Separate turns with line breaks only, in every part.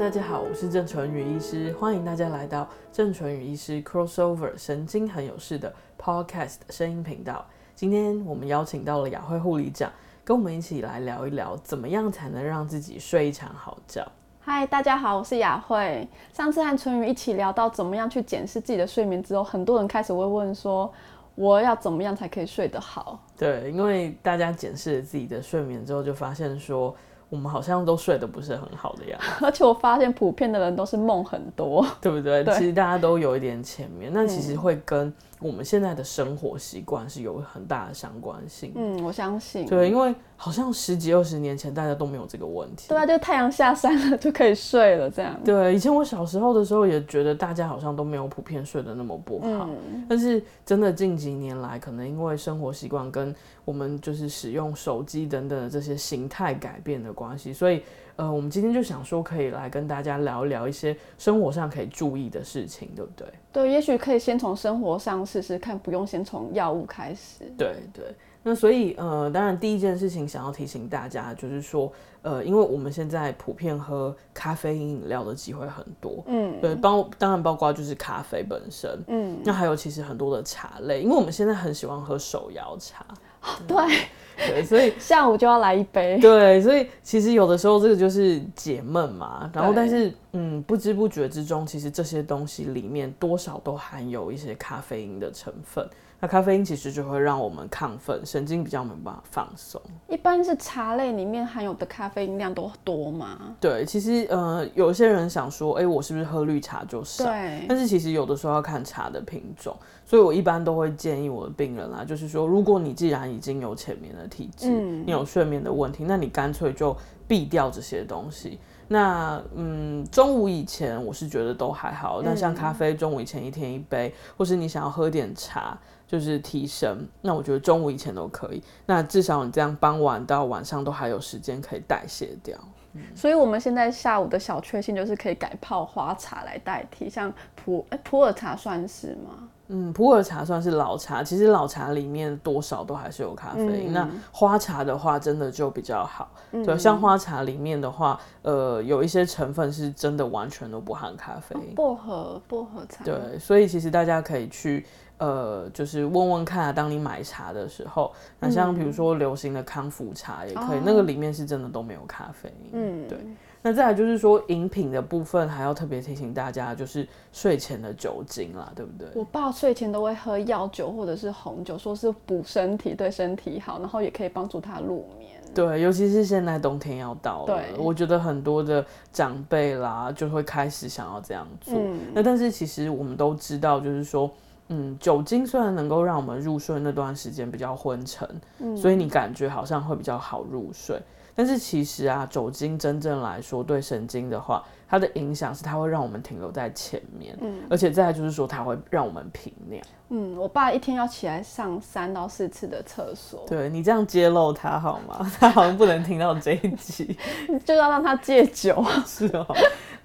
大家好，我是郑淳宇医师，欢迎大家来到郑淳宇医师 Crossover 神经很有事的 Podcast 声音频道。今天我们邀请到了雅慧护理长，跟我们一起来聊一聊，怎么样才能让自己睡一场好觉。
嗨，大家好，我是雅慧。上次和淳宇一起聊到怎么样去检视自己的睡眠之后，很多人开始会问说，我要怎么样才可以睡得好？
对，因为大家检视了自己的睡眠之后，就发现说，我们好像都睡得不是很好的样子，
而且我发现普遍的人都是梦很多，
对不对？
对。
其实大家都有一点浅眠，那其实会跟我们现在的生活习惯是有很大的相关性。
嗯，我相信。
对，因为好像十几二十年前大家都没有这个问题。
对啊，就太阳下山了就可以睡了，这样。
对，以前我小时候的时候也觉得大家好像都没有普遍睡得那么不好，嗯、但是真的近几年来，可能因为生活习惯跟我们就是使用手机等等的这些形态改变的关系，所以呃，我们今天就想说可以来跟大家聊一聊一些生活上可以注意的事情，对不对？
对，也许可以先从生活上试试看，不用先从药物开始。
对对。那所以呃，当然第一件事情想要提醒大家就是说，呃，因为我们现在普遍喝咖啡因饮料的机会很多，嗯，对，包当然包括就是咖啡本身，嗯，那还有其实很多的茶类，因为我们现在很喜欢喝手摇茶。
对
对，所以
下午就要来一杯。
对，所以其实有的时候这个就是解闷嘛。然后，但是嗯，不知不觉之中，其实这些东西里面多少都含有一些咖啡因的成分。那咖啡因其实就会让我们亢奋，神经比较没办法放松。
一般是茶类里面含有的咖啡因量都多吗？
对，其实呃，有些人想说，哎、欸，我是不是喝绿茶就少？
对。
但是其实有的时候要看茶的品种，所以我一般都会建议我的病人啦，就是说，如果你既然已经有浅眠的体质，嗯、你有睡眠的问题，那你干脆就避掉这些东西。那嗯，中午以前我是觉得都还好，那像咖啡，中午以前一天一杯，或是你想要喝点茶。就是提神，那我觉得中午以前都可以。那至少你这样傍晚到晚上都还有时间可以代谢掉。
嗯、所以我们现在下午的小确幸就是可以改泡花茶来代替，像普哎、欸、普洱茶算是吗？
嗯，普洱茶算是老茶，其实老茶里面多少都还是有咖啡因。嗯、那花茶的话，真的就比较好。嗯、对，像花茶里面的话，呃，有一些成分是真的完全都不含咖啡因。
薄荷薄荷茶。
对，所以其实大家可以去。呃，就是问问看啊，当你买茶的时候，那像比如说流行的康复茶也可以，嗯、那个里面是真的都没有咖啡因。嗯，对。那再来就是说饮品的部分，还要特别提醒大家，就是睡前的酒精啦，对不对？
我爸睡前都会喝药酒或者是红酒，说是补身体，对身体好，然后也可以帮助他入眠。
对，尤其是现在冬天要到了，
对
我觉得很多的长辈啦就会开始想要这样做。嗯、那但是其实我们都知道，就是说。嗯，酒精虽然能够让我们入睡那段时间比较昏沉，嗯，所以你感觉好像会比较好入睡。但是其实啊，酒精真正来说对神经的话，它的影响是它会让我们停留在前面，嗯，而且再来就是说它会让我们频尿。
嗯，我爸一天要起来上三到四次的厕所。
对，你这样揭露他好吗？他好像不能听到这一集，
就要让他戒酒。
是哦。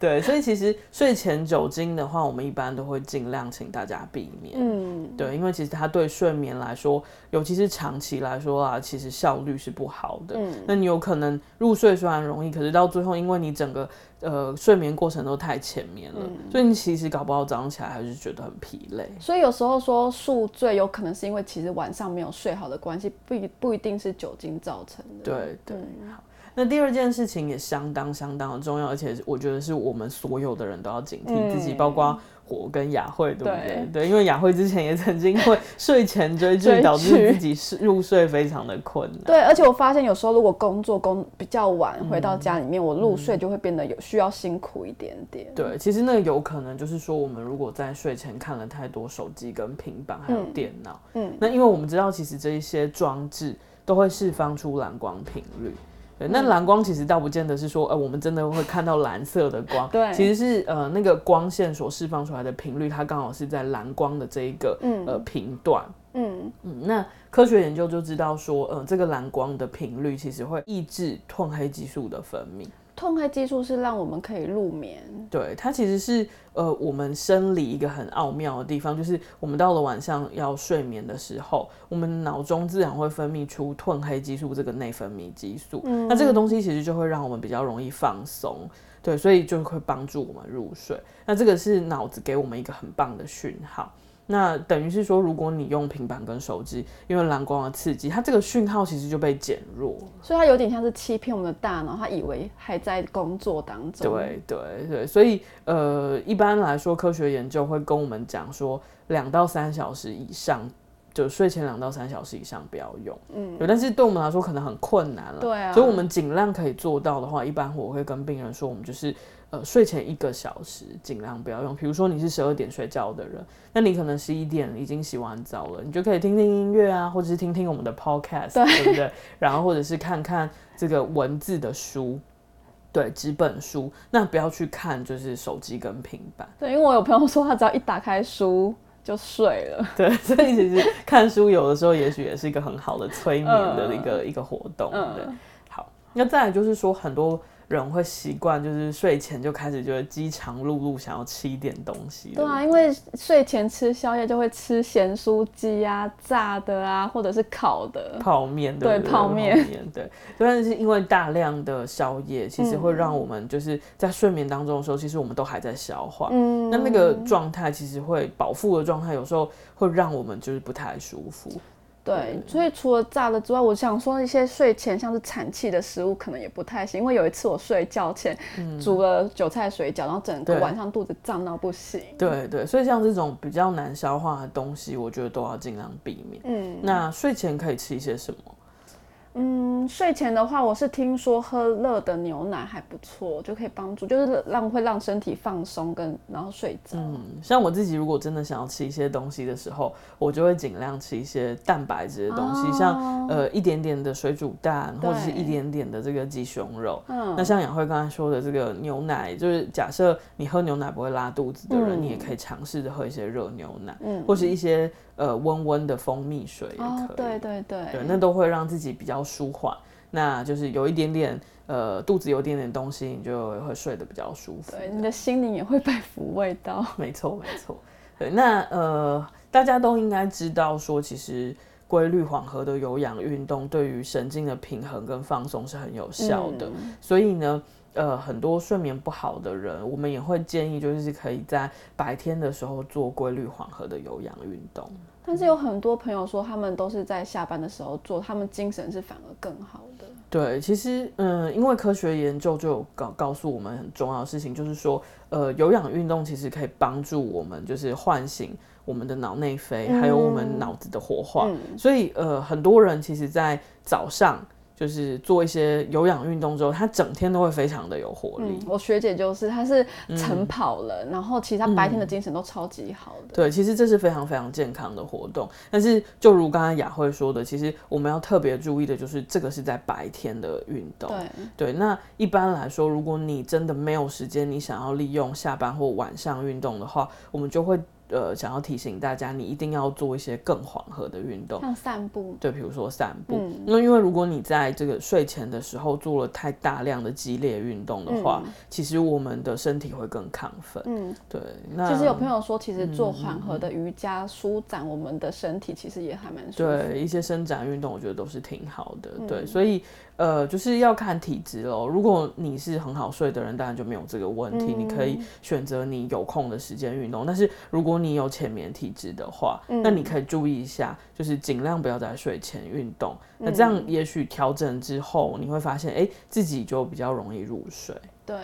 对，所以其实睡前酒精的话，我们一般都会尽量请大家避免。嗯，对，因为其实它对睡眠来说，尤其是长期来说啊，其实效率是不好的。嗯，那你有可能入睡虽然容易，可是到最后，因为你整个呃睡眠过程都太浅眠了，嗯，所以你其实搞不好早上起来还是觉得很疲累。
所以有时候说宿醉，有可能是因为其实晚上没有睡好的关系，不一不一定是酒精造成的。
对对，好。那第二件事情也相当相当的重要，而且我觉得是我们所有的人都要警惕自己，嗯、包括我跟雅慧，对不对？对，对，因为雅慧之前也曾经会睡前追剧，导致自己入睡非常的困难。
对，而且我发现有时候如果工作工比较晚回到家里面，嗯、我入睡就会变得有需要辛苦一点点。
对，其实那个有可能就是说，我们如果在睡前看了太多手机跟平板还有电脑，嗯，嗯那因为我们知道，其实这一些装置都会释放出蓝光频率。对，那蓝光其实倒不见得是说，呃，我们真的会看到蓝色的光。对，其实是呃那个光线所释放出来的频率，它刚好是在蓝光的这一个、嗯、呃频段。嗯嗯，那科学研究就知道说，呃，这个蓝光的频率其实会抑制褪黑激素的分泌。
褪褪黑激素是让我们可以入眠。
对，它其实是呃我们生理一个很奥妙的地方，就是我们到了晚上要睡眠的时候，我们脑中自然会分泌出褪黑激素这个内分泌激素。嗯，那这个东西其实就会让我们比较容易放松。对，所以就会帮助我们入睡。那这个是脑子给我们一个很棒的讯号。那等于是说，如果你用平板跟手机，因为蓝光的刺激，它这个讯号其实就被减弱。
所以它有点像是欺骗我们的大脑，它以为还在工作当中。
对对对，所以呃，一般来说，科学研究会跟我们讲说，两到三小时以上。就睡前两到三小时以上不要用，嗯，对，但是对我们来说可能很困难了，
对啊，
所以我们尽量可以做到的话，一般我会跟病人说，我们就是呃睡前一个小时尽量不要用。比如说你是十二点睡觉的人，那你可能十一点已经洗完澡了，你就可以听听音乐啊，或者是听听我们的 podcast，对，对不对？然后或者是看看这个文字的书，对，纸本书，那不要去看就是手机跟平板。
对，因为我有朋友说他只要一打开书。就睡了，
对，所以其实看书有的时候也许也是一个很好的催眠的一个、嗯、一个活动，对。好，那再来就是说很多。人会习惯就是睡前就开始觉得饥肠辘辘，想要吃一点东西。
对啊，因为睡前吃宵夜就会吃咸酥鸡啊、炸的啊，或者是烤的
泡面。
对，泡面。
对，但是因为大量的宵夜，其实会让我们就是在睡眠当中的时候，其实我们都还在消化。嗯。那那个状态其实会饱腹的状态，有时候会让我们就是不太舒服。
对，所以除了炸的之外，我想说一些睡前像是产气的食物可能也不太行，因为有一次我睡觉前煮了韭菜水饺，然后整个晚上肚子胀到不行。
对对，所以像这种比较难消化的东西，我觉得都要尽量避免。嗯，那睡前可以吃一些什么？
嗯，睡前的话，我是听说喝热的牛奶还不错，就可以帮助，就是让会让身体放松跟然后睡着。
嗯，像我自己如果真的想要吃一些东西的时候，我就会尽量吃一些蛋白质的东西，哦、像呃一点点的水煮蛋，或者是一点点的这个鸡胸肉。嗯，那像雅慧刚才说的这个牛奶，就是假设你喝牛奶不会拉肚子的人，嗯、你也可以尝试着喝一些热牛奶，嗯，或是一些。呃，温温的蜂蜜水也可以，哦、
对对对，
对，那都会让自己比较舒缓。那就是有一点点，呃，肚子有一点点东西，你就会睡得比较舒服。
对，你的心灵也会被抚慰到。
没错，没错。对，那呃，大家都应该知道说，其实规律缓和的有氧运动对于神经的平衡跟放松是很有效的。嗯、所以呢。呃，很多睡眠不好的人，我们也会建议，就是可以在白天的时候做规律缓和的有氧运动。
但是有很多朋友说，他们都是在下班的时候做，他们精神是反而更好的。
对，其实，嗯，因为科学研究就有告告诉我们很重要的事情，就是说，呃，有氧运动其实可以帮助我们，就是唤醒我们的脑内啡，嗯、还有我们脑子的活化。嗯、所以，呃，很多人其实，在早上。就是做一些有氧运动之后，他整天都会非常的有活力。
嗯、我学姐就是，她是晨跑了，嗯、然后其实她白天的精神都超级好的。
对，其实这是非常非常健康的活动。但是就如刚才雅慧说的，其实我们要特别注意的就是，这个是在白天的运动。对对，那一般来说，如果你真的没有时间，你想要利用下班或晚上运动的话，我们就会。呃，想要提醒大家，你一定要做一些更缓和的运动，
像散步。
对，比如说散步。那、嗯、因为如果你在这个睡前的时候做了太大量的激烈运动的话，嗯、其实我们的身体会更亢奋。嗯，对。那
其实有朋友说，其实做缓和的瑜伽舒展我们的身体，其实也还蛮舒服。
对，一些伸展运动，我觉得都是挺好的。嗯、对，所以。呃，就是要看体质喽。如果你是很好睡的人，当然就没有这个问题，嗯、你可以选择你有空的时间运动。但是如果你有浅眠体质的话，嗯、那你可以注意一下，就是尽量不要在睡前运动。嗯、那这样也许调整之后，你会发现，哎、欸，自己就比较容易入睡。
对，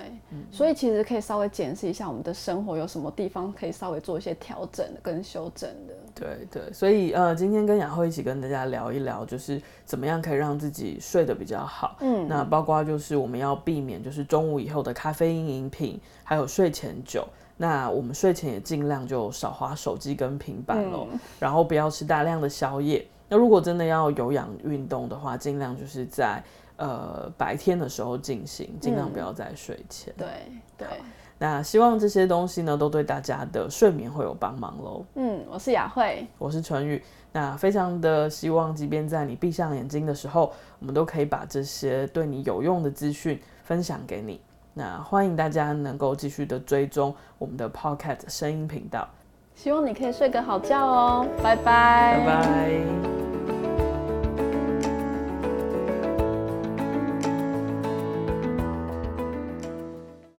所以其实可以稍微检视一下我们的生活有什么地方可以稍微做一些调整跟修正的。
对对，所以呃，今天跟雅慧一起跟大家聊一聊，就是怎么样可以让自己睡得比较好。嗯，那包括就是我们要避免就是中午以后的咖啡因饮品，还有睡前酒。那我们睡前也尽量就少花手机跟平板喽，嗯、然后不要吃大量的宵夜。那如果真的要有氧运动的话，尽量就是在。呃，白天的时候进行，尽量不要在睡前。
对、嗯、对。对，
那希望这些东西呢，都对大家的睡眠会有帮忙喽。
嗯，我是雅慧，
我是纯宇。那非常的希望，即便在你闭上眼睛的时候，我们都可以把这些对你有用的资讯分享给你。那欢迎大家能够继续的追踪我们的 Podcast 声音频道，
希望你可以睡个好觉哦，拜拜，
拜拜。